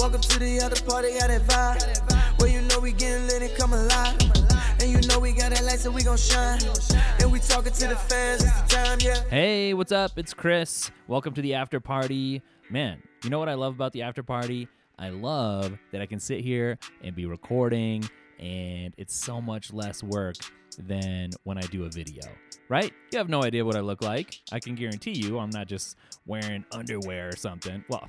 Welcome to the other party, got that vibe. Well, you know we getting lit and come alive. And you know we got that light, so we gon' shine. And we talking to the fans, it's the time, yeah. Hey, what's up? It's Chris. Welcome to the after party. Man, you know what I love about the after party? I love that I can sit here and be recording, and it's so much less work than when I do a video, right? You have no idea what I look like. I can guarantee you I'm not just wearing underwear or something. Well,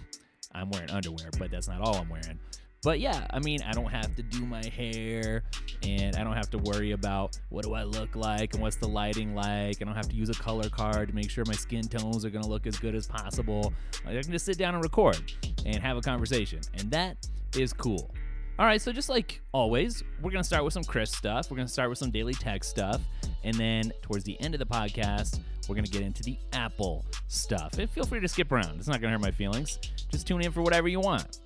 I'm wearing underwear, but that's not all I'm wearing. But yeah, I mean, I don't have to do my hair and I don't have to worry about what do I look like and what's the lighting like. I don't have to use a color card to make sure my skin tones are going to look as good as possible. I can just sit down and record and have a conversation. And that is cool. All right, so just like always, we're going to start with some Chris stuff. We're going to start with some daily tech stuff. And then towards the end of the podcast, we're going to get into the Apple stuff. And feel free to skip around, it's not going to hurt my feelings. Just tune in for whatever you want.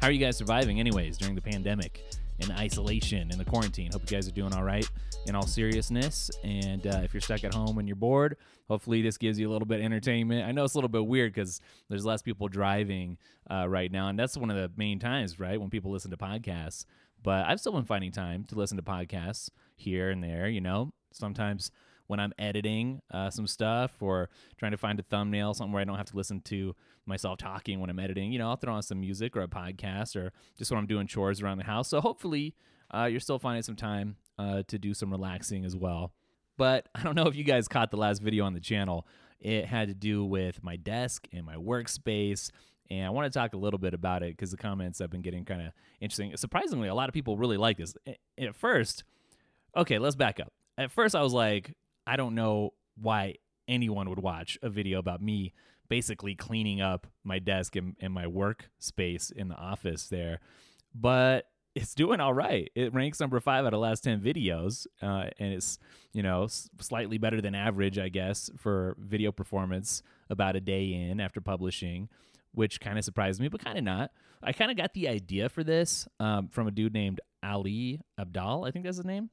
How are you guys surviving, anyways, during the pandemic and isolation in the quarantine? Hope you guys are doing all right in all seriousness. And uh, if you're stuck at home and you're bored, hopefully this gives you a little bit of entertainment. I know it's a little bit weird because there's less people driving uh, right now. And that's one of the main times, right, when people listen to podcasts. But I've still been finding time to listen to podcasts here and there, you know, sometimes when I'm editing uh, some stuff or trying to find a thumbnail, something where I don't have to listen to myself talking when I'm editing. You know, I'll throw on some music or a podcast or just when I'm doing chores around the house. So hopefully, uh, you're still finding some time uh, to do some relaxing as well. But I don't know if you guys caught the last video on the channel. It had to do with my desk and my workspace. And I want to talk a little bit about it because the comments I've been getting kind of interesting. Surprisingly, a lot of people really like this. At first, okay, let's back up. At first, I was like, I don't know why anyone would watch a video about me basically cleaning up my desk and, and my work space in the office there. But it's doing all right. It ranks number five out of last 10 videos. Uh, and it's, you know, slightly better than average, I guess, for video performance about a day in after publishing, which kind of surprised me, but kind of not. I kind of got the idea for this um, from a dude named Ali Abdaal, I think that's his name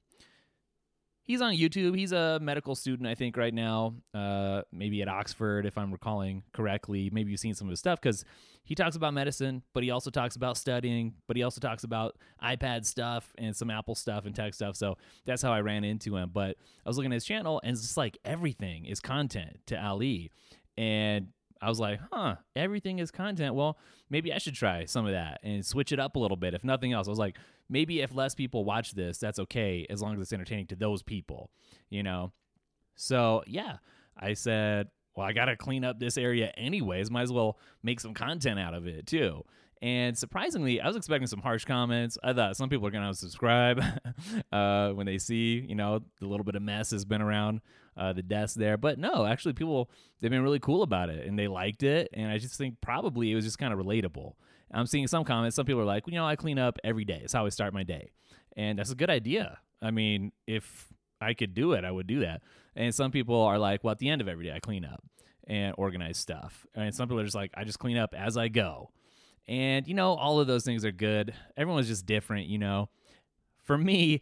he's on YouTube. He's a medical student, I think, right now. Uh, maybe at Oxford, if I'm recalling correctly. Maybe you've seen some of his stuff because he talks about medicine, but he also talks about studying, but he also talks about iPad stuff and some Apple stuff and tech stuff. So that's how I ran into him. But I was looking at his channel, and it's just like everything is content to Ali. And I was like, huh, everything is content. Well, maybe I should try some of that and switch it up a little bit. If nothing else, I was like, maybe if less people watch this, that's okay as long as it's entertaining to those people, you know? So, yeah, I said, well, I got to clean up this area anyways. Might as well make some content out of it too. And surprisingly, I was expecting some harsh comments. I thought some people are going to unsubscribe uh, when they see, you know, the little bit of mess has been around uh, the desk there. But no, actually, people, they've been really cool about it and they liked it. And I just think probably it was just kind of relatable. I'm seeing some comments. Some people are like, you know, I clean up every day. It's how I start my day. And that's a good idea. I mean, if I could do it, I would do that. And some people are like, well, at the end of every day, I clean up and organize stuff. And some people are just like, I just clean up as I go. And, you know, all of those things are good. Everyone's just different, you know. For me,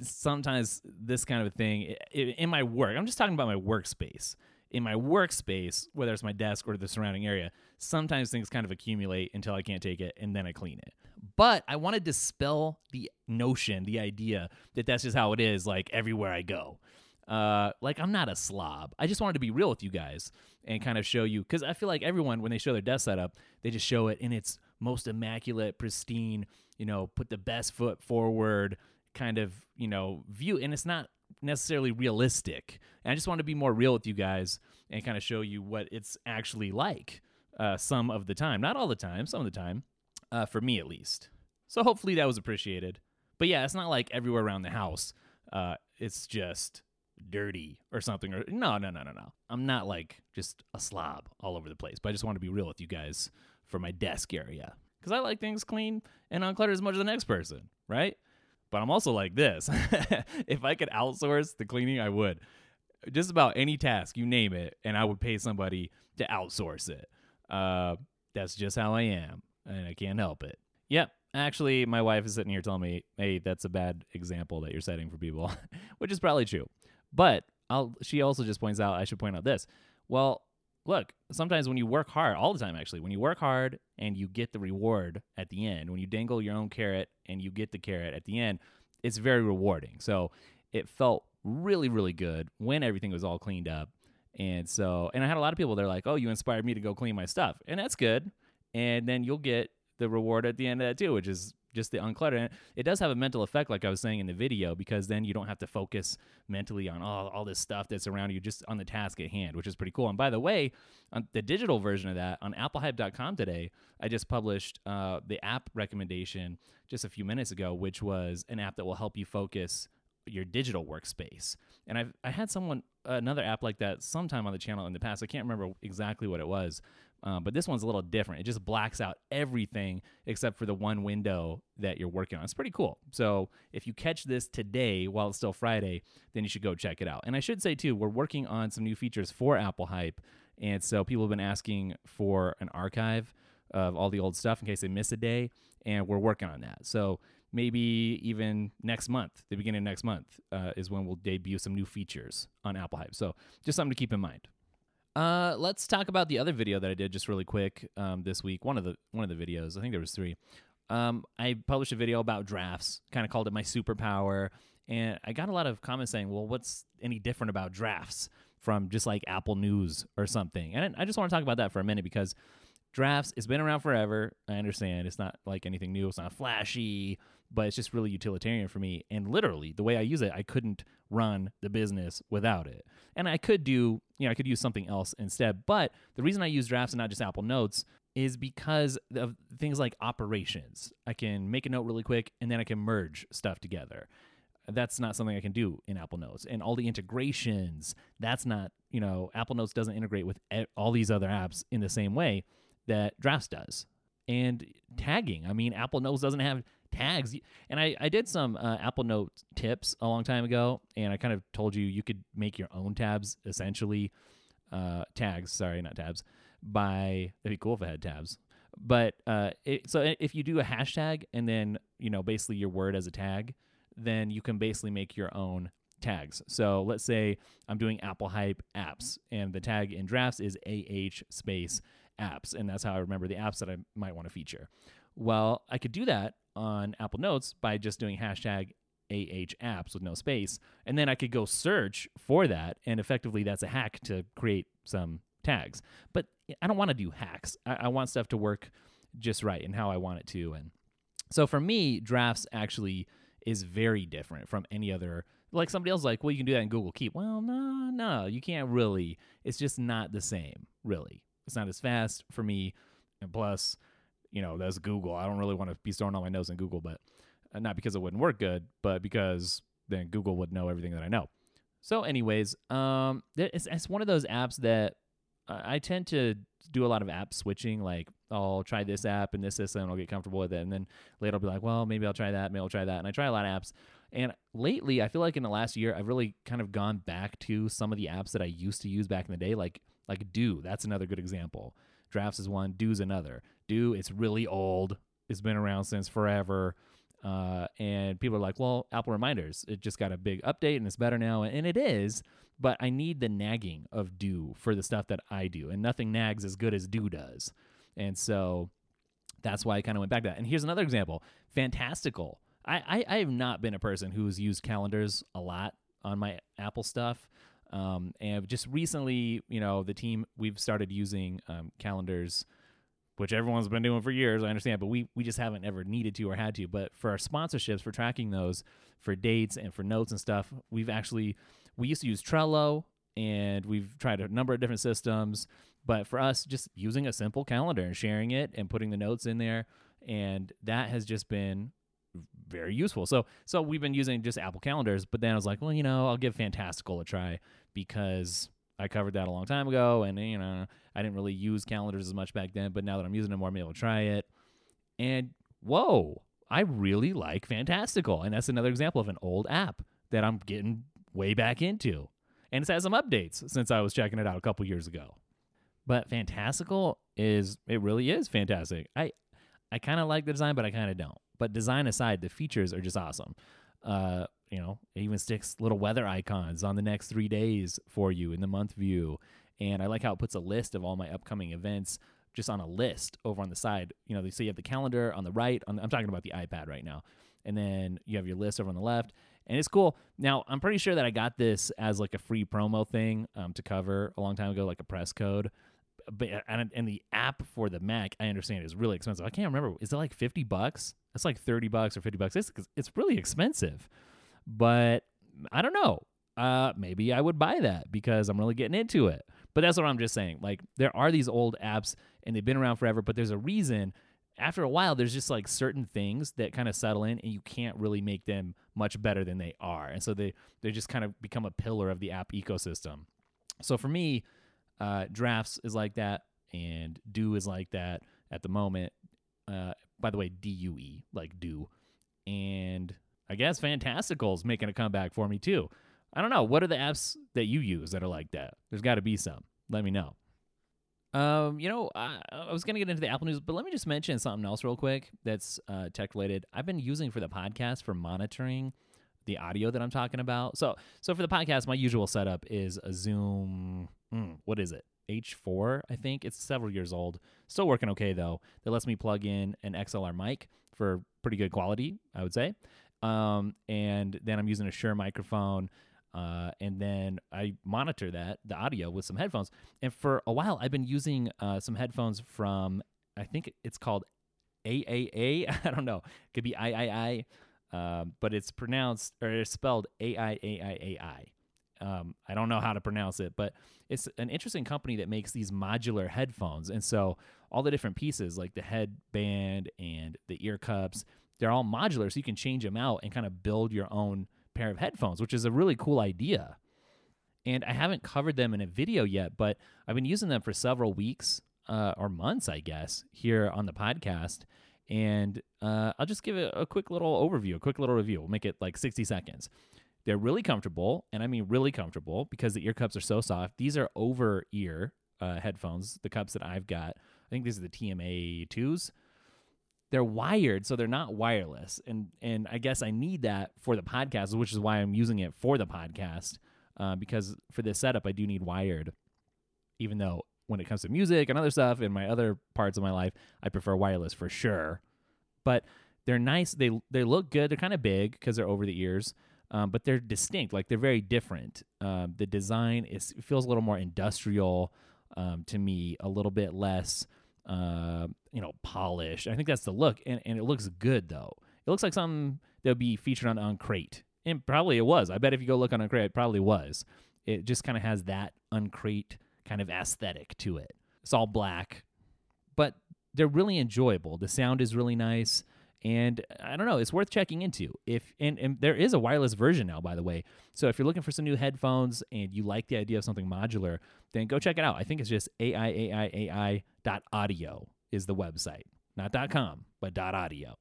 sometimes this kind of a thing in my work, I'm just talking about my workspace. In my workspace, whether it's my desk or the surrounding area, sometimes things kind of accumulate until I can't take it and then I clean it. But I want to dispel the notion, the idea that that's just how it is, like everywhere I go. Uh, like I'm not a slob. I just wanted to be real with you guys and kind of show you because I feel like everyone when they show their desk setup, they just show it in its most immaculate, pristine. You know, put the best foot forward, kind of you know view, and it's not necessarily realistic. And I just want to be more real with you guys and kind of show you what it's actually like uh, some of the time, not all the time, some of the time, uh, for me at least. So hopefully that was appreciated. But yeah, it's not like everywhere around the house. Uh, it's just dirty or something or no no no no no. I'm not like just a slob all over the place but i just want to be real with you guys for my desk area because i like things clean and uncluttered as much as the next person right? But i'm also like this. If i could outsource the cleaning i would. Just about any task you name it and i would pay somebody to outsource it. Uh, that's just how i am and i can't help it. Yep actually my wife is sitting here telling me hey that's a bad example that you're setting for people which is probably true but I'll, she also just points out I should point out this. Well, look, sometimes when you work hard, all the time actually, when you work hard and you get the reward at the end, when you dangle your own carrot and you get the carrot at the end, it's very rewarding. So it felt really, really good when everything was all cleaned up. And so, and I had a lot of people, they're like, oh, you inspired me to go clean my stuff. And that's good. And then you'll get the reward at the end of that too, which is just the unclutter. And it does have a mental effect, like I was saying in the video, because then you don't have to focus mentally on all, all this stuff that's around you, just on the task at hand, which is pretty cool. And by the way, on the digital version of that on applehype.com today, I just published uh, the app recommendation just a few minutes ago, which was an app that will help you focus your digital workspace. And I've I had someone another app like that sometime on the channel in the past. I can't remember exactly what it was, um, but this one's a little different. It just blacks out everything except for the one window that you're working on. It's pretty cool. So if you catch this today while it's still Friday, then you should go check it out. And I should say too, we're working on some new features for Apple Hype, and so people have been asking for an archive of all the old stuff in case they miss a day, and we're working on that. So maybe even next month, the beginning of next month, uh, is when we'll debut some new features on Apple Hype. So just something to keep in mind. Uh, let's talk about the other video that I did just really quick um, this week. One of the one of the videos, I think there was three. Um, I published a video about drafts, kind of called it my superpower, and I got a lot of comments saying, "Well, what's any different about drafts from just like Apple News or something?" And I just want to talk about that for a minute because drafts it's been around forever. I understand it's not like anything new. It's not flashy but it's just really utilitarian for me. And literally, the way I use it, I couldn't run the business without it. And I could do, you know, I could use something else instead. But the reason I use drafts and not just Apple Notes is because of things like operations. I can make a note really quick and then I can merge stuff together. That's not something I can do in Apple Notes. And all the integrations, that's not, you know, Apple Notes doesn't integrate with all these other apps in the same way that Drafts does. And tagging, I mean, Apple Notes doesn't have tags. And I, I did some uh, Apple Note tips a long time ago, and I kind of told you you could make your own tabs essentially. Uh, tags, sorry, not tabs. By it'd be cool if I had tabs. But uh, it, so if you do a hashtag and then you know basically your word as a tag, then you can basically make your own tags. So let's say I'm doing Apple Hype apps, and the tag in drafts is AH space apps, and that's how I remember the apps that I might want to feature. Well, I could do that on Apple Notes by just doing hashtag AH apps with no space. And then I could go search for that. And effectively, that's a hack to create some tags. But I don't want to do hacks. I, I want stuff to work just right and how I want it to. And so for me, drafts actually is very different from any other. Like somebody else, like, well, you can do that in Google Keep. Well, no, no, you can't really. It's just not the same, really. It's not as fast for me. And plus, you know, that's Google. I don't really want to be throwing all my nose in Google, but uh, not because it wouldn't work good, but because then Google would know everything that I know. So, anyways, um, it's, it's one of those apps that I tend to do a lot of app switching. Like, I'll try this app and this system, and I'll get comfortable with it, and then later I'll be like, well, maybe I'll try that, maybe I'll try that, and I try a lot of apps. And lately, I feel like in the last year, I've really kind of gone back to some of the apps that I used to use back in the day, like like Due. That's another good example. Drafts is one, Due's another Due. It's really old. It's been around since forever. Uh, and people are like, well, Apple Reminders, it just got a big update and it's better now. And it is, but I need the nagging of Due for the stuff that I do. And nothing nags as good as Due does. And so that's why I kind of went back to that. And here's another example Fantastical. I, I, I have not been a person who's used calendars a lot on my Apple stuff. Um, and just recently, you know, the team, we've started using um, calendars which everyone's been doing for years. I understand, but we we just haven't ever needed to or had to. But for our sponsorships, for tracking those, for dates and for notes and stuff, we've actually we used to use Trello and we've tried a number of different systems. But for us, just using a simple calendar and sharing it and putting the notes in there, and that has just been very useful. So so we've been using just Apple calendars, but then I was like, well, you know, I'll give Fantastical a try because I covered that a long time ago, and you know I didn't really use calendars as much back then. But now that I'm using them more, I'm able to try it. And whoa, I really like Fantastical, and that's another example of an old app that I'm getting way back into, and it's had some updates since I was checking it out a couple years ago. But Fantastical is it really is fantastic. I I kind of like the design, but I kind of don't. But design aside, the features are just awesome. Uh, you know, it even sticks little weather icons on the next three days for you in the month view. and I like how it puts a list of all my upcoming events just on a list over on the side. You know, so you have the calendar on the right. On the, I'm talking about the iPad right now, and then you have your list over on the left, and it's cool. Now I'm pretty sure that I got this as like a free promo thing um, to cover a long time ago, like a press code. But and, and the app for the Mac, I understand is really expensive. I can't remember. Is it like fifty bucks? That's like thirty bucks or fifty bucks. It's it's really expensive, but I don't know. Uh, maybe I would buy that because I'm really getting into it. But that's what I'm just saying. Like there are these old apps and they've been around forever, but there's a reason. After a while, there's just like certain things that kind of settle in, and you can't really make them much better than they are, and so they they just kind of become a pillar of the app ecosystem. So for me, uh, Drafts is like that, and Due is like that at the moment. Uh, by the way, D U E like Do, and I guess Fantastical's making a comeback for me too. I don't know. What are the apps that you use that are like that? There's got to be some. Let me know. Um, you know, I, I was gonna get into the Apple News, but let me just mention something else real quick that's uh, tech related. I've been using for the podcast for monitoring the audio that I'm talking about. So, so for the podcast, my usual setup is a Zoom. Hmm, what is it? H4, I think. It's several years old. Still working okay though. That lets me plug in an XLR mic for pretty good quality, I would say. Um, and then I'm using a Shure microphone uh, and then I monitor that the audio with some headphones. And for a while, I've been using uh, some headphones from I think it's called AAA. I don't know. It could be III, um, but it's pronounced or it's spelled A I A I A I. Um, I don't know how to pronounce it, but it's an interesting company that makes these modular headphones. And so all the different pieces, like the headband and the ear cups, they're all modular, so you can change them out and kind of build your own pair of headphones, which is a really cool idea. And I haven't covered them in a video yet, but I've been using them for several weeks uh, or months, I guess, here on the podcast. And uh, I'll just give it a quick little overview, a quick little review. We'll make it like 60 seconds. They're really comfortable, and I mean really comfortable because the ear cups are so soft. These are over ear uh, headphones, the cups that I've got. I think these are the TMA 2s they're wired so they're not wireless and and i guess i need that for the podcast which is why i'm using it for the podcast uh, because for this setup i do need wired even though when it comes to music and other stuff in my other parts of my life i prefer wireless for sure but they're nice they they look good they're kind of big because they're over the ears um, but they're distinct like they're very different um, the design is feels a little more industrial um, to me a little bit less uh, you know, polished. I think that's the look, and, and it looks good though. It looks like something that would be featured on on Crate, and probably it was. I bet if you go look on Uncrate, it probably was. It just kind of has that Uncrate kind of aesthetic to it. It's all black, but they're really enjoyable. The sound is really nice and I don't know, it's worth checking into. If and, and there is a wireless version now, by the way. So if you're looking for some new headphones and you like the idea of something modular, then go check it out. I think it's just aiaiai dot audio is the website, not dot com, but dot audio.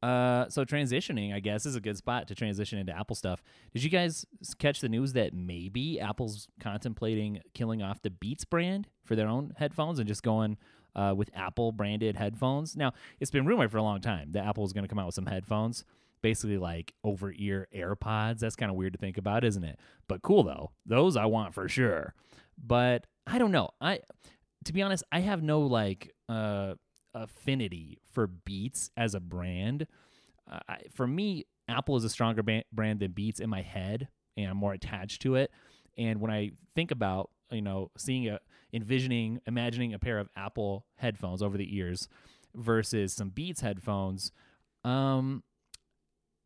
Uh, so transitioning, I guess, is a good spot to transition into Apple stuff. Did you guys catch the news that maybe Apple's contemplating killing off the Beats brand for their own headphones and just going uh, with Apple branded headphones. Now, it's been rumored for a long time that Apple is going to come out with some headphones, basically like over ear AirPods. That's kind of weird to think about, isn't it? But cool though. Those I want for sure. But I don't know. I to be honest, I have no like uh affinity for Beats as a brand. Uh, I, for me, Apple is a stronger ba- brand than Beats in my head, and I'm more attached to it. And when I think about you know seeing a envisioning, imagining a pair of Apple headphones over the ears versus some Beats headphones, um,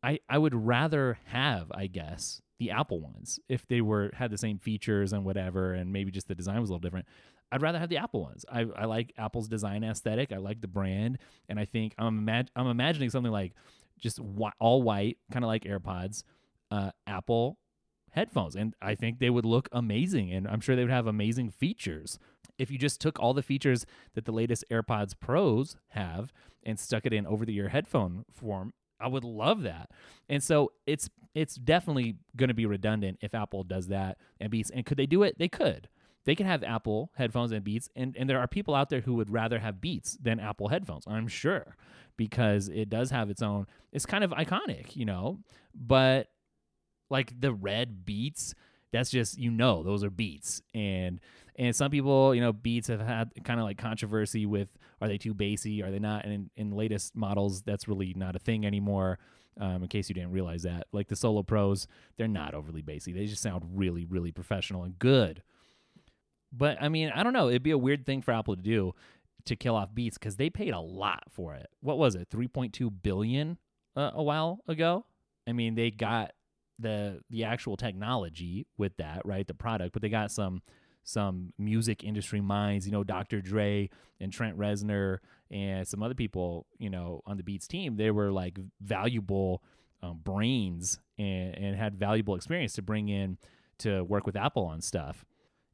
I I would rather have, I guess, the Apple ones if they were had the same features and whatever, and maybe just the design was a little different. I'd rather have the Apple ones. I, I like Apple's design aesthetic. I like the brand, and I think I'm imag- I'm imagining something like just wh- all white, kind of like AirPods, uh, Apple headphones. And I think they would look amazing. And I'm sure they would have amazing features. If you just took all the features that the latest AirPods Pros have and stuck it in over the ear headphone form, I would love that. And so it's it's definitely going to be redundant if Apple does that and Beats. And could they do it? They could. They can have Apple headphones and Beats, and, and there are people out there who would rather have Beats than Apple headphones, I'm sure, because it does have its own, it's kind of iconic, you know, but like the red beats That's just you know those are Beats, and and some people you know Beats have had kind of like controversy with are they too bassy, are they not? And in, in latest models, that's really not a thing anymore. Um, in case you didn't realize that, like the Solo Pros, they're not overly bassy. They just sound really, really professional and good. But I mean, I don't know. It'd be a weird thing for Apple to do to kill off Beats because they paid a lot for it. What was it? Three point two billion uh, a while ago. I mean, they got the the actual technology with that, right? The product, but they got some some music industry minds, you know, Dr. Dre and Trent Reznor and some other people, you know, on the Beats team. They were like valuable um, brains and, and had valuable experience to bring in to work with Apple on stuff.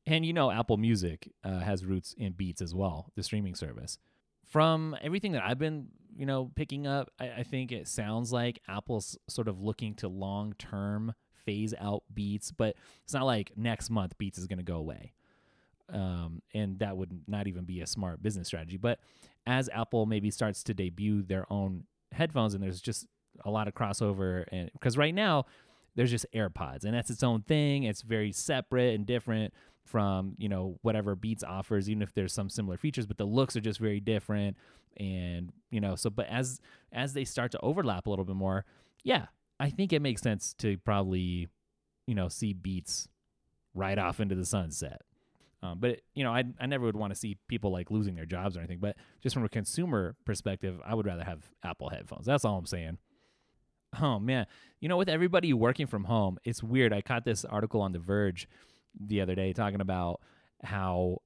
And you know, Apple Music uh, has roots in Beats as well, the streaming service. From everything that I've been, you know, picking up, I, I think it sounds like Apple's sort of looking to long term phase out Beats, but it's not like next month Beats is going to go away. Um, and that would not even be a smart business strategy. But as Apple maybe starts to debut their own headphones, and there's just a lot of crossover, and because right now there's just AirPods, and that's its own thing. It's very separate and different from you know whatever Beats offers, even if there's some similar features, but the looks are just very different. And you know, so but as as they start to overlap a little bit more, yeah, I think it makes sense to probably you know see Beats right off into the sunset. Um, but you know, I I never would want to see people like losing their jobs or anything. But just from a consumer perspective, I would rather have Apple headphones. That's all I'm saying. Oh man, you know, with everybody working from home, it's weird. I caught this article on The Verge the other day talking about how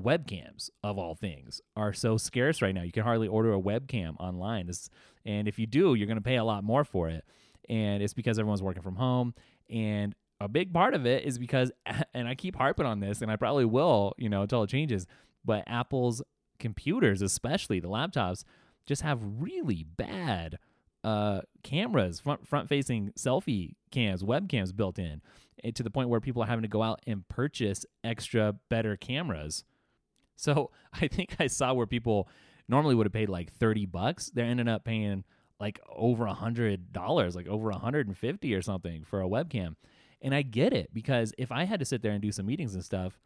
webcams of all things are so scarce right now. You can hardly order a webcam online, it's, and if you do, you're going to pay a lot more for it. And it's because everyone's working from home, and a big part of it is because, and I keep harping on this, and I probably will, you know, until it changes. But Apple's computers, especially the laptops, just have really bad uh, cameras, front front facing selfie cams, webcams built in, to the point where people are having to go out and purchase extra better cameras. So I think I saw where people normally would have paid like thirty bucks. They're ending up paying like over a hundred dollars, like over a hundred and fifty or something for a webcam. And I get it because if I had to sit there and do some meetings and stuff,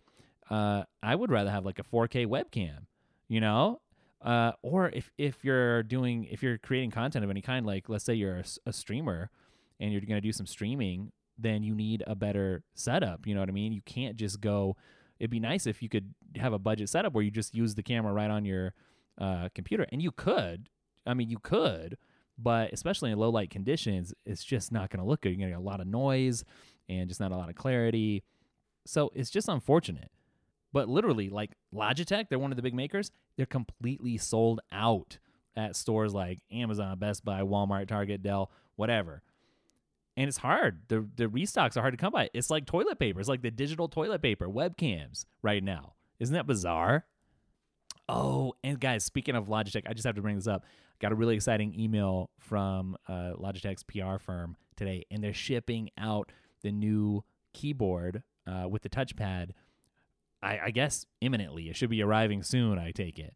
uh, I would rather have like a 4K webcam, you know? Uh, or if, if you're doing, if you're creating content of any kind, like let's say you're a, a streamer and you're going to do some streaming, then you need a better setup. You know what I mean? You can't just go, it'd be nice if you could have a budget setup where you just use the camera right on your uh, computer. And you could, I mean, you could, but especially in low light conditions, it's just not going to look good. You're going to get a lot of noise and just not a lot of clarity. So it's just unfortunate. But literally, like Logitech, they're one of the big makers. They're completely sold out at stores like Amazon, Best Buy, Walmart, Target, Dell, whatever. And it's hard. The the restocks are hard to come by. It's like toilet paper. It's like the digital toilet paper, webcams right now. Isn't that bizarre? Oh, and guys, speaking of Logitech, I just have to bring this up. Got a really exciting email from uh, Logitech's PR firm today, and they're shipping out the new keyboard uh, with the touchpad. I, I guess imminently. It should be arriving soon. I take it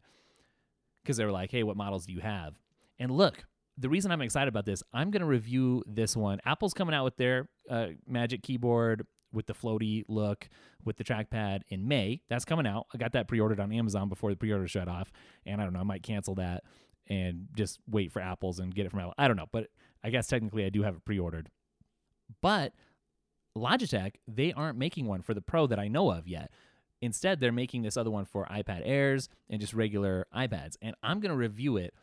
because they were like, "Hey, what models do you have?" And look, the reason I'm excited about this, I'm going to review this one. Apple's coming out with their uh, Magic Keyboard with the floaty look with the trackpad in May. That's coming out. I got that pre-ordered on Amazon before the pre-order shut off, and I don't know. I might cancel that and just wait for Apple's and get it from Apple. I don't know, but I guess technically I do have it pre-ordered. But Logitech, they aren't making one for the Pro that I know of yet. Instead, they're making this other one for iPad Airs and just regular iPads. And I'm going to review it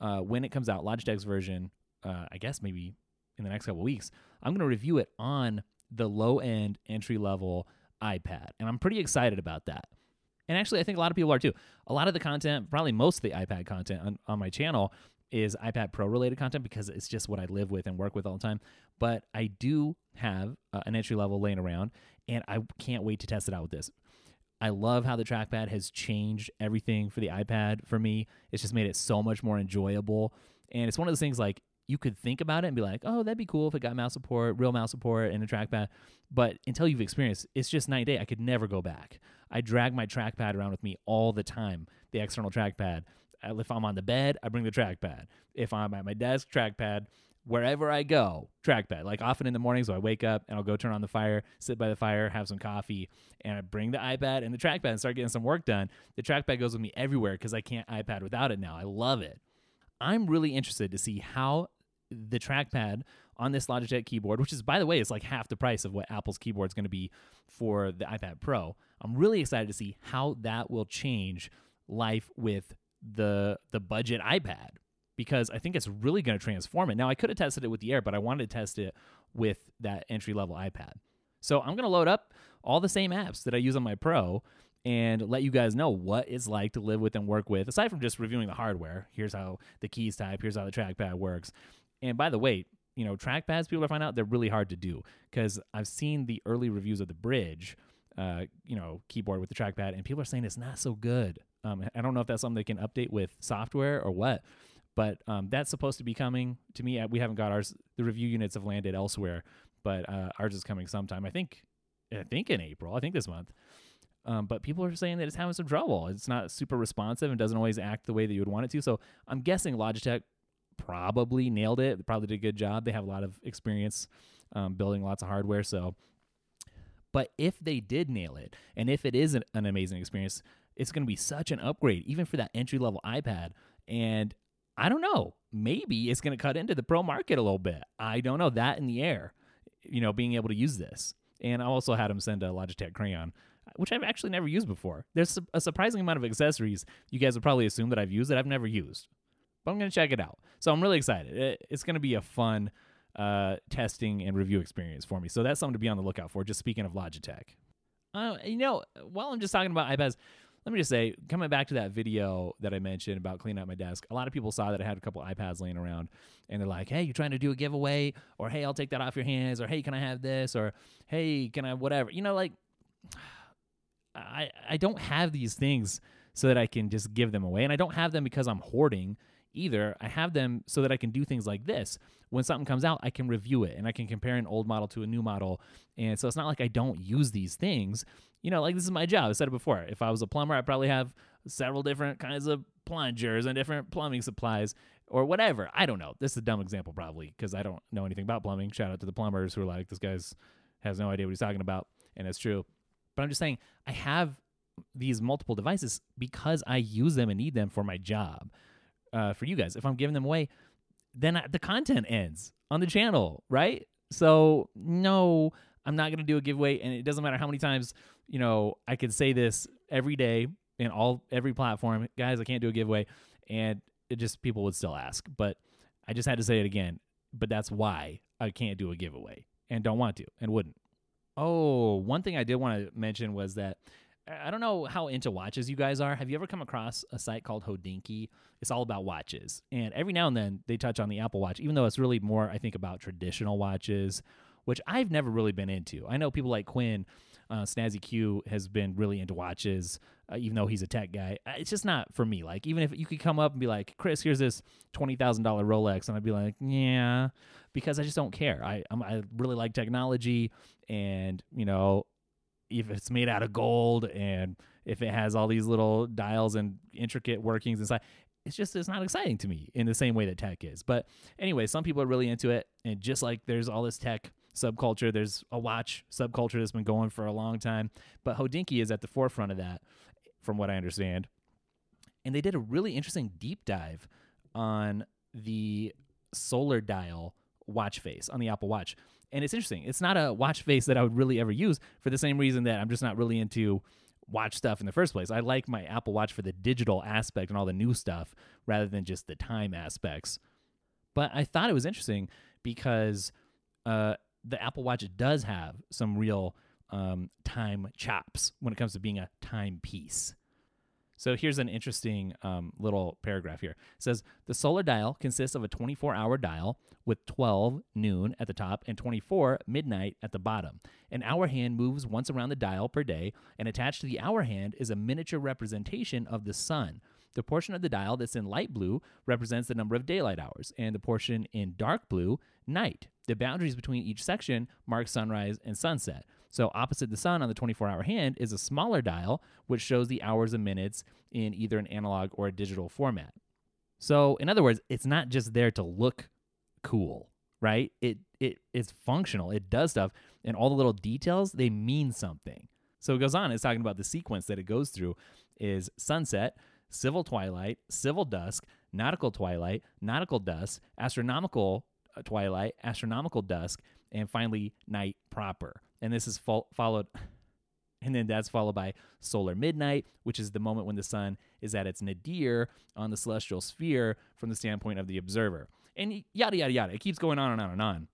uh, when it comes out, Logitech's version, uh, I guess maybe in the next couple weeks. I'm going to review it on the low end entry level iPad. And I'm pretty excited about that. And actually, I think a lot of people are too. A lot of the content, probably most of the iPad content on, on my channel, is iPad Pro related content because it's just what I live with and work with all the time. But I do have uh, an entry level laying around, and I can't wait to test it out with this. I love how the trackpad has changed everything for the iPad for me. It's just made it so much more enjoyable. And it's one of those things like you could think about it and be like, oh, that'd be cool if it got mouse support, real mouse support, and a trackpad. But until you've experienced, it's just night and day. I could never go back. I drag my trackpad around with me all the time, the external trackpad. If I'm on the bed, I bring the trackpad. If I'm at my desk, trackpad. Wherever I go, trackpad. Like often in the mornings, so I wake up and I'll go turn on the fire, sit by the fire, have some coffee, and I bring the iPad and the trackpad and start getting some work done. The trackpad goes with me everywhere because I can't iPad without it now. I love it. I'm really interested to see how the trackpad on this Logitech keyboard, which is by the way, is like half the price of what Apple's keyboard is going to be for the iPad Pro. I'm really excited to see how that will change life with the the budget iPad because I think it's really going to transform it. Now I could have tested it with the Air, but I wanted to test it with that entry level iPad. So I'm going to load up all the same apps that I use on my Pro and let you guys know what it's like to live with and work with, aside from just reviewing the hardware. Here's how the keys type, here's how the trackpad works. And by the way, you know, trackpads, people are finding out they're really hard to do because I've seen the early reviews of the Brydge, uh, you know, keyboard with the trackpad, and people are saying it's not so good. Um, I don't know if that's something they can update with software or what, but um, that's supposed to be coming to me. Uh, we haven't got ours. The review units have landed elsewhere, but uh, ours is coming sometime. I think, I think in April. I think this month. Um, but people are saying that it's having some trouble. It's not super responsive and doesn't always act the way that you would want it to. So I'm guessing Logitech probably nailed it. Probably did a good job. They have a lot of experience um, building lots of hardware. So, but if they did nail it, and if it is an, an amazing experience, it's going to be such an upgrade, even for that entry level iPad. And I don't know. Maybe it's going to cut into the pro market a little bit. I don't know. That in the air, you know, being able to use this. And I also had him send a Logitech Crayon, which I've actually never used before. There's a surprising amount of accessories you guys would probably assume that I've used that I've never used. But I'm going to check it out. So I'm really excited. It's going to be a fun uh, testing and review experience for me. So that's something to be on the lookout for. Just speaking of Logitech. Uh, you know, while I'm just talking about iPads, let me just say, coming back to that video that I mentioned about cleaning out my desk, a lot of people saw that I had a couple iPads laying around and they're like, hey, you're trying to do a giveaway? Or hey, I'll take that off your hands. Or hey, can I have this? Or hey, can I whatever? You know, like, I, I don't have these things so that I can just give them away. And I don't have them because I'm hoarding either. I have them so that I can do things like this. When something comes out, I can review it and I can compare an old model to a new model. And so it's not like I don't use these things. You know, like this is my job. I said it before. If I was a plumber, I'd probably have several different kinds of plungers and different plumbing supplies or whatever. I don't know. This is a dumb example probably because I don't know anything about plumbing. Shout out to the plumbers who are like, this guy's has no idea what he's talking about. And it's true. But I'm just saying, I have these multiple devices because I use them and need them for my job uh, for you guys. If I'm giving them away, then the content ends on the channel, right? So no, I'm not gonna do a giveaway, and it doesn't matter how many times you know I could say this every day in all every platform, guys. I can't do a giveaway, and it just people would still ask, but I just had to say it again. But that's why I can't do a giveaway and don't want to and wouldn't. Oh, one thing I did want to mention was that I don't know how into watches you guys are. Have you ever come across a site called Hodinkee? It's all about watches. And every now and then they touch on the Apple Watch, even though it's really more, I think, about traditional watches, which I've never really been into. I know people like Quinn, uh, Snazzy Q, has been really into watches, uh, even though he's a tech guy. Uh, it's just not for me. Like, even if you could come up and be like, Chris, here's this $20,000 Rolex, and I'd be like, yeah, because I just don't care. I, I'm, I really like technology and, you know, if it's made out of gold and if it has all these little dials and intricate workings inside it's just it's not exciting to me in the same way that tech is. But anyway some people are really into it. And just like there's all this tech subculture there's a watch subculture that's been going for a long time. But hodinkee is at the forefront of that from what i understand. And they did a really interesting deep dive on the solar dial watch face on the apple watch and it's interesting. It's not a watch face that I would really ever use for the same reason that I'm just not really into watch stuff in the first place. I like my Apple Watch for the digital aspect and all the new stuff rather than just the time aspects. But I thought it was interesting because uh, the Apple Watch does have some real um, time chops when it comes to being a timepiece. So here's an interesting um, little paragraph here. It says the solar dial consists of a 24 hour dial with 12 noon at the top and 24 midnight at the bottom. An hour hand moves once around the dial per day, and attached to the hour hand is a miniature representation of the sun. The portion of the dial that's in light blue represents the number of daylight hours, and the portion in dark blue, night. The boundaries between each section mark sunrise and sunset. So, opposite the sun on the 24 hour hand is a smaller dial, which shows the hours and minutes in either an analog or a digital format. So, in other words, it's not just there to look cool, right? It it it's functional. It does stuff, and all the little details they mean something. So it goes on. It's talking about the sequence that it goes through is sunset, civil twilight, civil dusk, nautical twilight, nautical dusk, astronomical twilight, astronomical dusk, and finally night proper. And this is fo- followed and then that's followed by solar midnight, which is the moment when the sun is at its nadir on the celestial sphere from the standpoint of the observer. And yada, yada, yada. It keeps going on and on and on.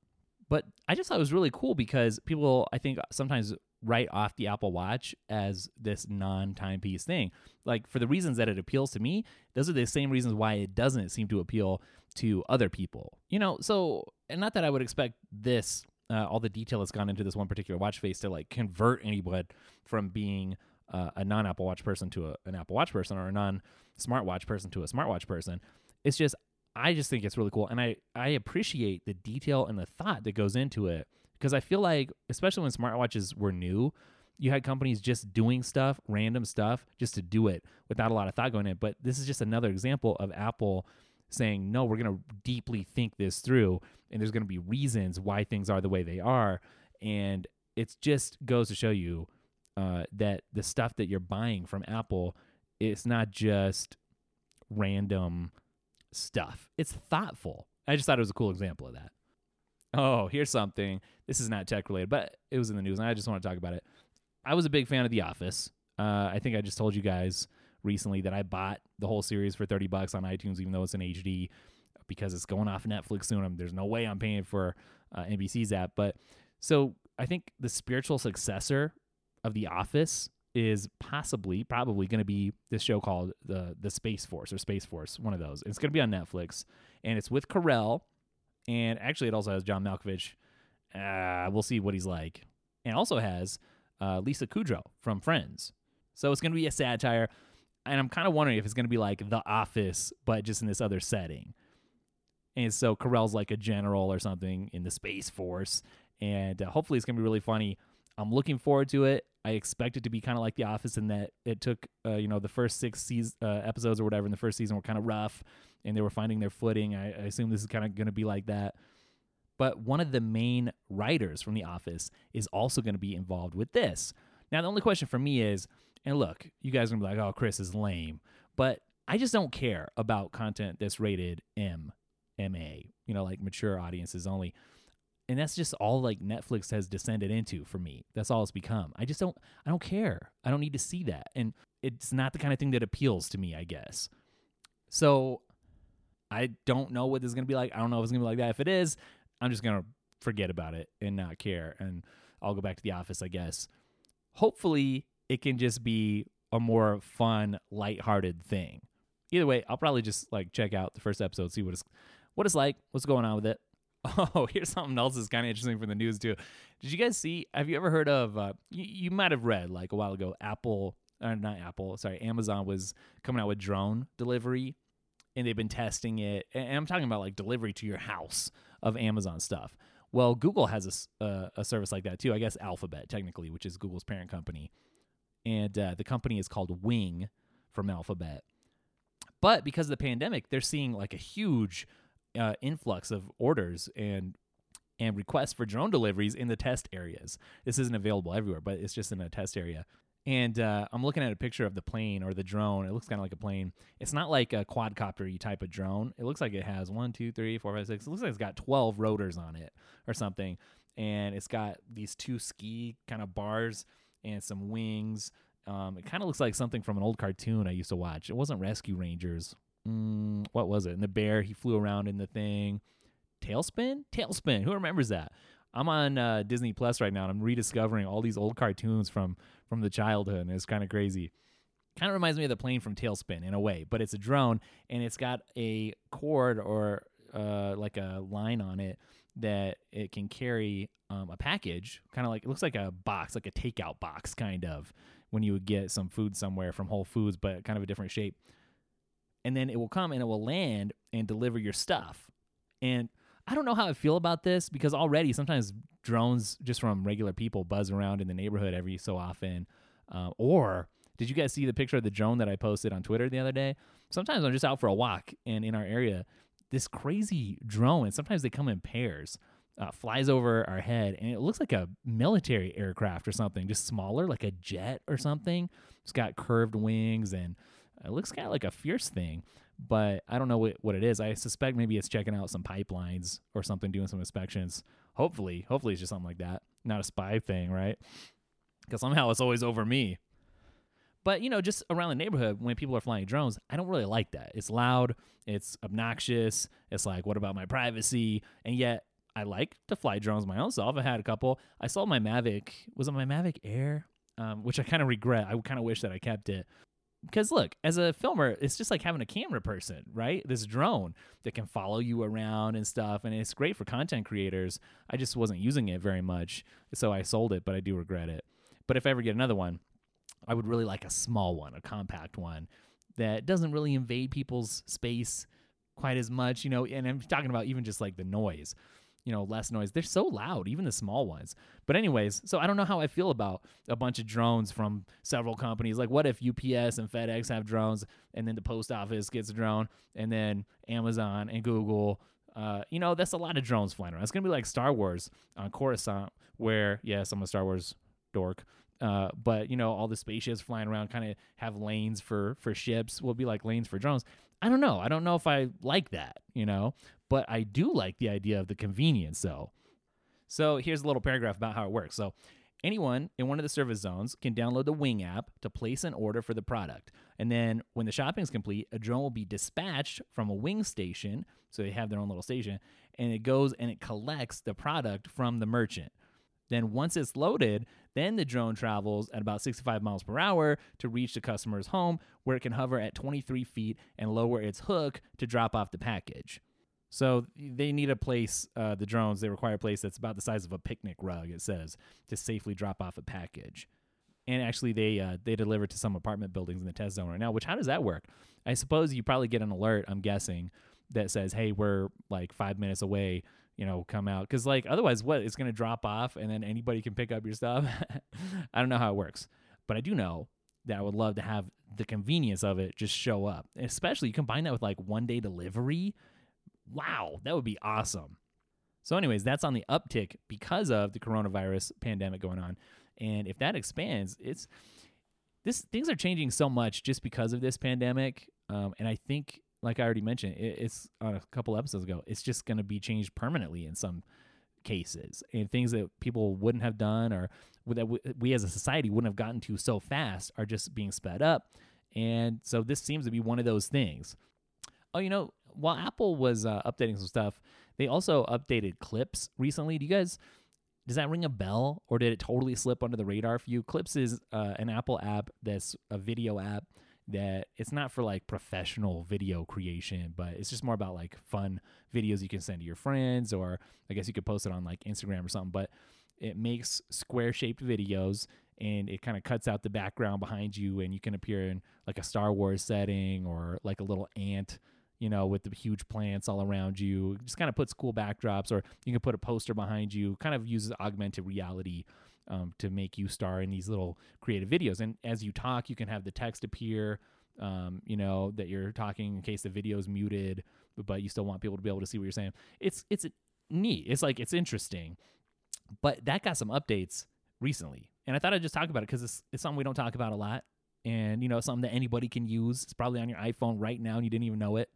But I just thought it was really cool because people, I think, sometimes write off the Apple Watch as this non timepiece thing. Like, for the reasons that it appeals to me, those are the same reasons why it doesn't seem to appeal to other people. You know, so, and not that I would expect this uh, all the detail that's gone into this one particular watch face to like convert anyone from being uh, a non Apple Watch person to a, an Apple Watch person or a non smartwatch person to a smartwatch person. It's just I just think it's really cool, and I I appreciate the detail and the thought that goes into it because I feel like especially when smartwatches were new. You had companies just doing stuff, random stuff, just to do it without a lot of thought going in. But this is just another example of Apple saying, no, we're going to deeply think this through, and there's going to be reasons why things are the way they are. And it just goes to show you uh, that the stuff that you're buying from Apple, it's not just random stuff, it's thoughtful. I just thought it was a cool example of that. Oh, here's something. This is not tech related, but it was in the news, and I just want to talk about it. I was a big fan of The Office. Uh, I think I just told you guys recently that I bought the whole series for 30 bucks on iTunes, even though it's in HD because it's going off Netflix soon. I'm, there's no way I'm paying for uh, NBC's app. But so I think the spiritual successor of The Office is possibly, probably going to be this show called the the Space Force or Space Force, one of those. It's going to be on Netflix, and it's with Carell, and actually it also has John Malkovich. Uh, we'll see what he's like, and also has uh, Lisa Kudrow from Friends. So it's going to be a satire and I'm kind of wondering if it's going to be like The Office, but just in this other setting. And so Carell's like a general or something in the Space Force, and uh, hopefully it's going to be really funny. I'm looking forward to it. I expect it to be kind of like The Office in that it took, uh, you know, the first six uh, episodes or whatever in the first season were kind of rough, and they were finding their footing. I, I assume this is kind of going to be like that. But one of the main writers from The Office is also going to be involved with this. Now, the only question for me is and look, you guys are gonna be like, "Oh, Chris is lame," but I just don't care about content that's rated M, MA. You know, like mature audiences only. And that's just all like Netflix has descended into for me. That's all it's become. I just don't I don't care. I don't need to see that. And it's not the kind of thing that appeals to me, I guess. So I don't know what this is going to be like. I don't know if it's going to be like that. If it is, I'm just going to forget about it and not care and I'll go back to the office, I guess. Hopefully, it can just be a more fun, lighthearted thing. Either way, I'll probably just like check out the first episode, see what it's what it's like, what's going on with it. Oh, here's something else that's kind of interesting from the news too. Did you guys see? Have you ever heard of? Uh, you, you might have read like a while ago. Apple, or not Apple. Sorry, Amazon was coming out with drone delivery, and they've been testing it. And I'm talking about like delivery to your house of Amazon stuff. Well, Google has a, uh, a service like that too. I guess Alphabet, technically, which is Google's parent company and uh, the company is called Wing from Alphabet. But because of the pandemic, they're seeing like a huge uh, influx of orders and and requests for drone deliveries in the test areas. This isn't available everywhere, but it's just in a test area. And uh, I'm looking at a picture of the plane or the drone. It looks kind of like a plane. It's not like a quadcopter you type of drone. It looks like it has one, two, three, four, five, six. It looks like it's got 12 rotors on it or something. And it's got these two ski kind of bars and some wings. Um, it kind of looks like something from an old cartoon I used to watch. It wasn't Rescue Rangers. Mm, what was it? And the bear, he flew around in the thing. TaleSpin, TaleSpin. Who remembers that? I'm on uh, Disney Plus right now, and I'm rediscovering all these old cartoons from from the childhood, and it's kind of crazy. Kind of reminds me of the plane from TaleSpin in a way, but it's a drone, and it's got a cord or uh, like a line on it that it can carry um, a package, kind of like it looks like a box, like a takeout box, kind of when you would get some food somewhere from Whole Foods, but kind of a different shape. And then it will come and it will land and deliver your stuff. And I don't know how I feel about this because already sometimes drones just from regular people buzz around in the neighborhood every so often. Uh, or did you guys see the picture of the drone that I posted on Twitter the other day? Sometimes I'm just out for a walk and in our area this crazy drone, and sometimes they come in pairs. Uh, flies over our head, and it looks like a military aircraft or something, just smaller, like a jet or something. It's got curved wings, and it looks kind of like a fierce thing but I don't know what, what it is. I suspect maybe it's checking out some pipelines or something, doing some inspections. Hopefully, hopefully it's just something like that, not a spy thing, right? Because somehow it's always over me. But you know, just around the neighborhood when people are flying drones, I don't really like that. It's loud, it's obnoxious. It's like, what about my privacy? And yet, I like to fly drones my own self. I had a couple. I sold my Mavic. Was it my Mavic Air? Um, which I kind of regret. I kind of wish that I kept it because look, as a filmer, it's just like having a camera person, right? This drone that can follow you around and stuff, and it's great for content creators. I just wasn't using it very much, so I sold it, but I do regret it. But if I ever get another one, I would really like a small one, a compact one that doesn't really invade people's space quite as much, you know. And I'm talking about even just like the noise you know, less noise. They're so loud, even the small ones. But anyways, so I don't know how I feel about a bunch of drones from several companies. Like what if UPS and FedEx have drones and then the post office gets a drone and then Amazon and Google uh, you know, that's a lot of drones flying around. It's gonna be like Star Wars on Coruscant, where yes, I'm a Star Wars dork. Uh, but you know, all the spaceships flying around kind of have lanes for for ships. Will be like lanes for drones. I don't know. I don't know if I like that. You know, but I do like the idea of the convenience though. So here's a little paragraph about how it works. So anyone in one of the service zones can download the Wing app to place an order for the product. And then when the shopping is complete, a drone will be dispatched from a Wing station. So they have their own little station and it goes and it collects the product from the merchant. Then once it's loaded, then the drone travels at about 65 miles per hour to reach the customer's home where it can hover at 23 feet and lower its hook to drop off the package. So they need a place, uh, the drones, they require a place that's about the size of a picnic rug, it says, to safely drop off a package. And actually, they uh, they deliver to some apartment buildings in the test zone right now. Which how does that work? I suppose you probably get an alert. I'm guessing that says, "Hey, we're like five minutes away. You know, come out." Because like otherwise, what it's going to drop off, and then anybody can pick up your stuff. I don't know how it works, but I do know that I would love to have the convenience of it just show up. Especially you combine that with like one day delivery Wow, that would be awesome. So, anyways, that's on the uptick because of the coronavirus pandemic going on. And if that expands, it's this things are changing so much just because of this pandemic. Um, and I think, like I already mentioned, it, it's on a couple episodes ago, it's just going to be changed permanently in some cases and things that people wouldn't have done or that we as a society wouldn't have gotten to so fast are just being sped up. And so this seems to be one of those things. Oh, you know, while Apple was uh, updating some stuff, they also updated Clips recently. Do you guys does that ring a bell, or did it totally slip under the radar for you? Clips is uh, an Apple app that's a video app that it's not for like professional video creation, but it's just more about like fun videos you can send to your friends, or I guess you could post it on like Instagram or something. But it makes square shaped videos and it kind of cuts out the background behind you, and you can appear in like a Star Wars setting or like a little ant you know, with the huge plants all around you. Just kind of puts cool backdrops, or you can put a poster behind you. Kind of uses augmented reality um, to make you star in these little creative videos. And as you talk, you can have the text appear. Um, you know that you're talking in case the video is muted, but you still want people to be able to see what you're saying. It's it's neat. It's like it's interesting, but that got some updates recently, and I thought I'd just talk about it because it's, it's something we don't talk about a lot, and you know something that anybody can use. It's probably on your iPhone right now, and you didn't even know it.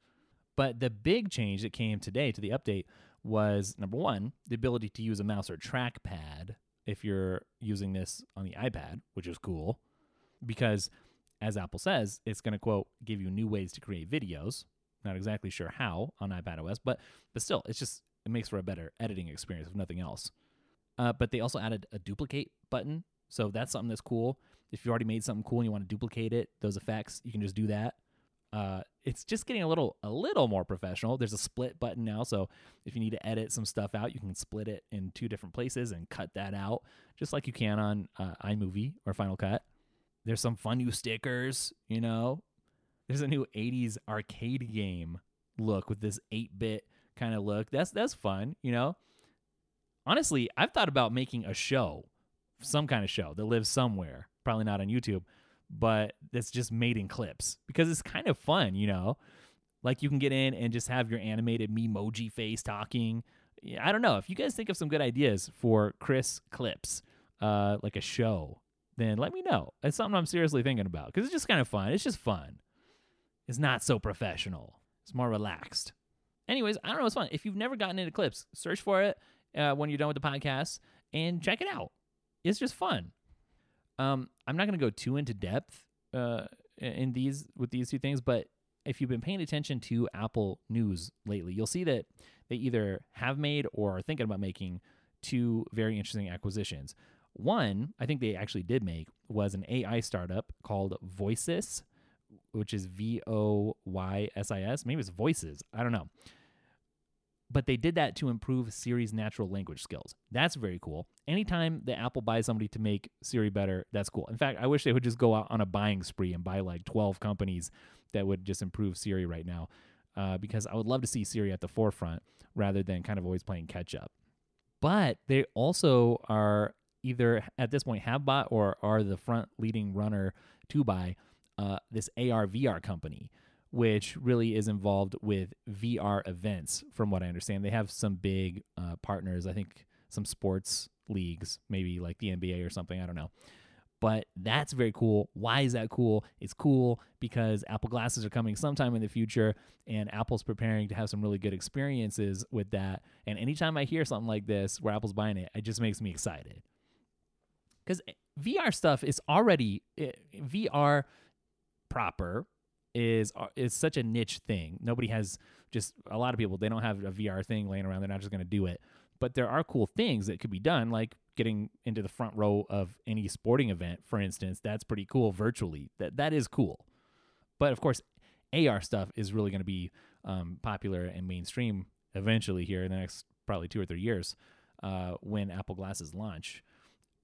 But the big change that came today to the update was number one, the ability to use a mouse or trackpad if you're using this on the iPad, which is cool because as Apple says, it's going to quote give you new ways to create videos. Not exactly sure how on iPad OS, but but still, it's just it makes for a better editing experience if nothing else. Uh, but they also added a duplicate button, so that's something that's cool. If you already made something cool and you want to duplicate it, those effects, you can just do that. Uh, it's just getting a little a little more professional. There's a split button now, so if you need to edit some stuff out, you can split it in two different places and cut that out, just like you can on uh, iMovie or Final Cut. There's some fun new stickers, you know. There's a new '80s arcade game look with this 8-bit kind of look. That's that's fun, you know. Honestly, I've thought about making a show, some kind of show that lives somewhere, probably not on YouTube but it's just made in clips because it's kind of fun, you know. Like you can get in and just have your animated Memoji face talking. I don't know. If you guys think of some good ideas for Chris Clips, uh, like a show, then let me know. It's something I'm seriously thinking about because it's just kind of fun. It's just fun. It's not so professional. It's more relaxed. Anyways, I don't know. It's fun. If you've never gotten into Clips, search for it uh, when you're done with the podcast and check it out. It's just fun. Um, I'm not going to go too into depth uh, in these with these two things, but if you've been paying attention to Apple News lately, you'll see that they either have made or are thinking about making two very interesting acquisitions. One, I think they actually did make, was an AI startup called Voices, which is V O Y S I S. Maybe it's Voices. I don't know but they did that to improve Siri's natural language skills. That's very cool. Anytime that Apple buys somebody to make Siri better, that's cool. In fact, I wish they would just go out on a buying spree and buy like 12 companies that would just improve Siri right now, uh, because I would love to see Siri at the forefront rather than kind of always playing catch up. But they also are either at this point have bought or are the front leading runner to buy uh, this AR VR company which really is involved with VR events, from what I understand. They have some big uh, partners, I think some sports leagues, maybe like the NBA or something, I don't know. But that's very cool. Why is that cool? It's cool because Apple glasses are coming sometime in the future, and Apple's preparing to have some really good experiences with that. And anytime I hear something like this where Apple's buying it, it just makes me excited. Because VR stuff is already eh, VR proper is uh, is such a niche thing. Nobody has just a lot of people they don't have a VR thing laying around. They're not just going to do it. But there are cool things that could be done, like getting into the front row of any sporting event, for instance. That's pretty cool virtually. That that is cool. But of course, AR stuff is really going to be um, popular and mainstream eventually here in the next probably two or three years uh, when Apple glasses launch.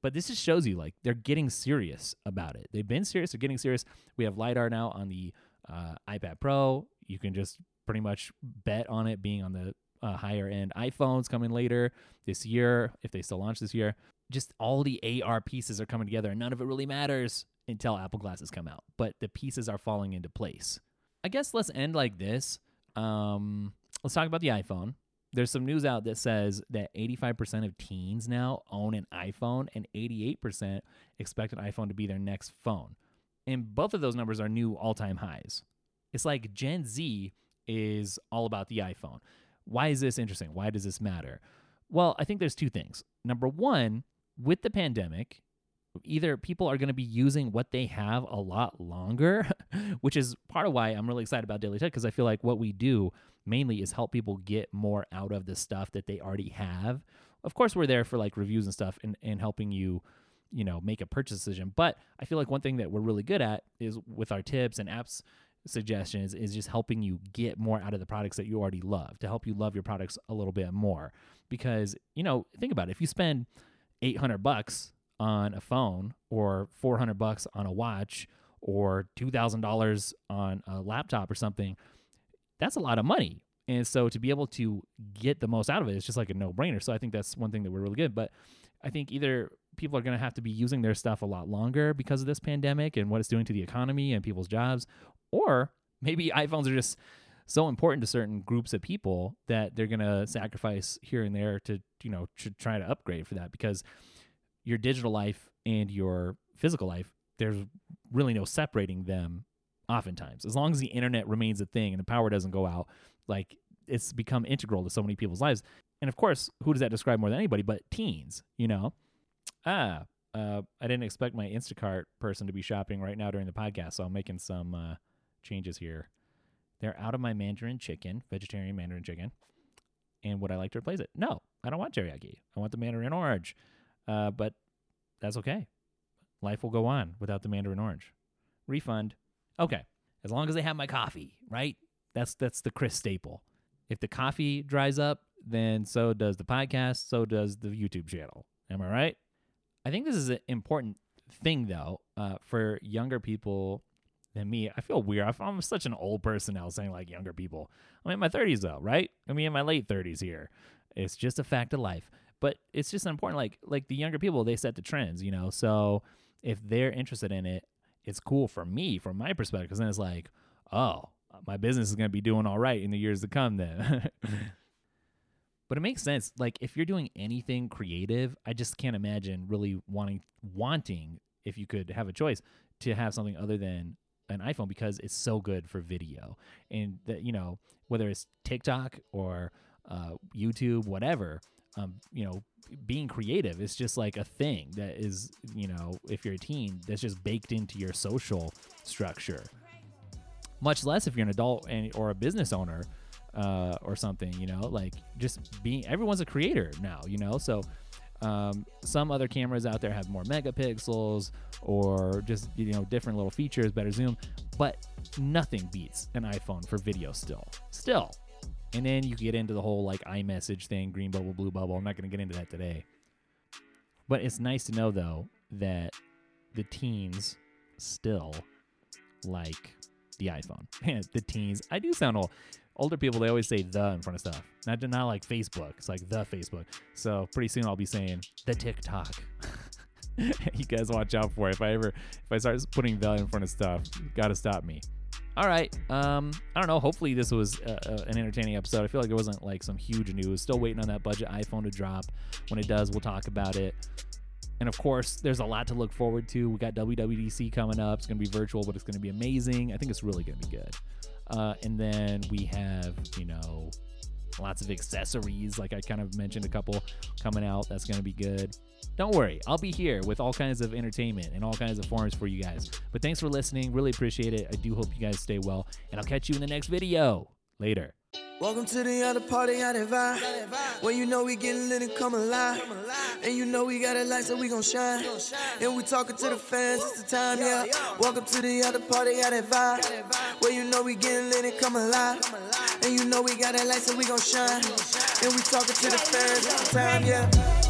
But this just shows you like they're getting serious about it. They've been serious. They're getting serious. We have lidar now on the uh, iPad Pro. You can just pretty much bet on it being on the uh, higher end iPhones coming later this year, if they still launch this year. Just all the AR pieces are coming together, and none of it really matters until Apple glasses come out. But the pieces are falling into place. I guess let's end like this. Um, let's talk about the iPhone. There's some news out that says that 85% of teens now own an iPhone, and 88% expect an iPhone to be their next phone and both of those numbers are new all-time highs. It's like Gen Z is all about the iPhone. Why is this interesting? Why does this matter? Well, I think there's two things. Number one, with the pandemic, either people are going to be using what they have a lot longer, which is part of why I'm really excited about Daily Tech because I feel like what we do mainly is help people get more out of the stuff that they already have. Of course, we're there for like reviews and stuff and, and helping you you know make a purchase decision. But i feel like one thing that we're really good at is with our tips and apps suggestions is just helping you get more out of the products that you already love to help you love your products a little bit more. Because you know think about it. If you spend 800 bucks on a phone or 400 bucks on a watch or $2000 on a laptop or something that's a lot of money. And so to be able to get the most out of it is just like a no-brainer. So i think that's one thing that we're really good but i think either people are going to have to be using their stuff a lot longer because of this pandemic and what it's doing to the economy and people's jobs. Or maybe iPhones are just so important to certain groups of people that they're going to sacrifice here and there to, you know, to try to upgrade for that because your digital life and your physical life, there's really no separating them oftentimes. As long as the internet remains a thing and the power doesn't go out, like it's become integral to so many people's lives. And of course, who does that describe more than anybody but teens, you know? Ah, uh, I didn't expect my Instacart person to be shopping right now during the podcast, so I'm making some uh, changes here. They're out of my Mandarin chicken, vegetarian Mandarin chicken. And would I like to replace it? No, I don't want teriyaki. I want the Mandarin orange. Uh, but that's okay. Life will go on without the Mandarin orange. Refund. Okay. As long as they have my coffee, right? That's that's the Chris staple. If the coffee dries up, then so does the podcast, so does the YouTube channel. Am I right? I think this is an important thing though uh, for younger people than me. I feel weird. I'm such an old person now saying like younger people. I'm in my 30s though, right? I mean, in my late 30s here. It's just a fact of life. But it's just important. Like like the younger people, they set the trends, you know. So if they're interested in it, it's cool for me from my perspective. Because then it's like, oh, my business is to be doing all right in the years to come then. but it makes sense. Like if you're doing anything creative, I just can't imagine really wanting wanting if you could have a choice to have something other than an iPhone because it's so good for video. And that you know, whether it's TikTok or uh, YouTube, whatever, um, you know, being creative is just like a thing that is, you know, if you're a teen, that's just baked into your social structure. Much less if you're an adult and or a business owner uh, or something, you know, like just being everyone's a creator now, you know, so. Um, some other cameras out there have more megapixels or just you know different little features, better zoom, but nothing beats an iPhone for video still. Still, and then you get into the whole like iMessage thing, green bubble, blue bubble. I'm not going to get into that today. But it's nice to know though that the teens still like the iPhone. the teens. I do sound old. Older people they always say the in front of stuff. Not not like Facebook. It's like the Facebook. So pretty soon I'll be saying the TikTok. you guys watch out for it. If I ever if I start putting the in front of stuff, got to stop me all right. Um, I don't know. Hopefully, this was uh, uh, an entertaining episode. I feel like it wasn't like some huge news. Still waiting on that budget iPhone to drop. When it does, we'll talk about it. And of course, there's a lot to look forward to. We got WWDC coming up. It's going to be virtual, but it's going to be amazing. I think it's really going to be good. Uh, and then we have, you know, lots of accessories, like I kind of mentioned a couple coming out. That's going to be good. Don't worry, I'll be here with all kinds of entertainment and all kinds of forums for you guys. But thanks for listening. Really appreciate it. I do hope you guys stay well, and I'll catch you in the next video. Later. Welcome to the other party, I divide. When you know we getting lit and come alive. And you know we got a light, so we gon' shine. And we talking to the fans, it's the time, yeah. Welcome to the other party, I divide. When you know we getting lit and come alive. And you know we got a light, so we gon' shine. And we talking to the fans, it's the time, yeah.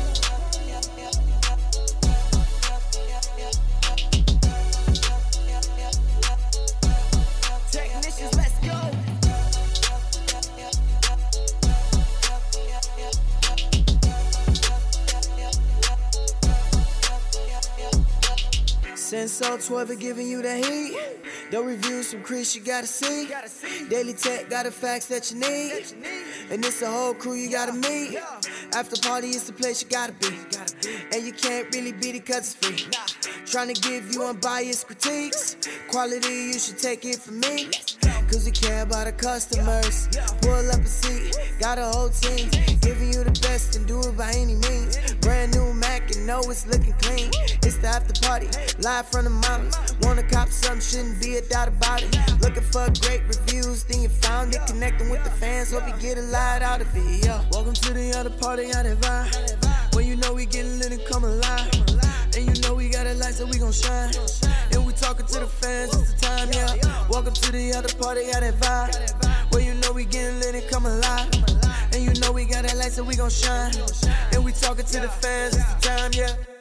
Senso 12 are giving you the heat. The reviews from Chris, you gotta see. Daily Tech got the facts that you need. And it's a whole crew you gotta meet. After party is the place you gotta be. And you can't really beat it cause it's free. Trying to give you unbiased critiques. Quality, you should take it from me. Cause we care about the customers. Pull up a seat, got a whole team. Giving you the best and do it by any means. Brand new Mac and know it's looking clean. It's the after party, live from the mountains. Wanna cop some, shouldn't be a doubt about it. Looking for great reviews, then you found it. Connecting with the fans, hope you get a lot out of it. Yeah. Welcome to the other party, I vibe. When you know we getting lit and come alive. And we gon' shine. And we talking to the fans, it's the time, yeah. Welcome to the other party, got that vibe. Well, you know we getting lit and come alive. And you know we got that light, so we gon' shine. And we talking to the fans, it's the time, yeah.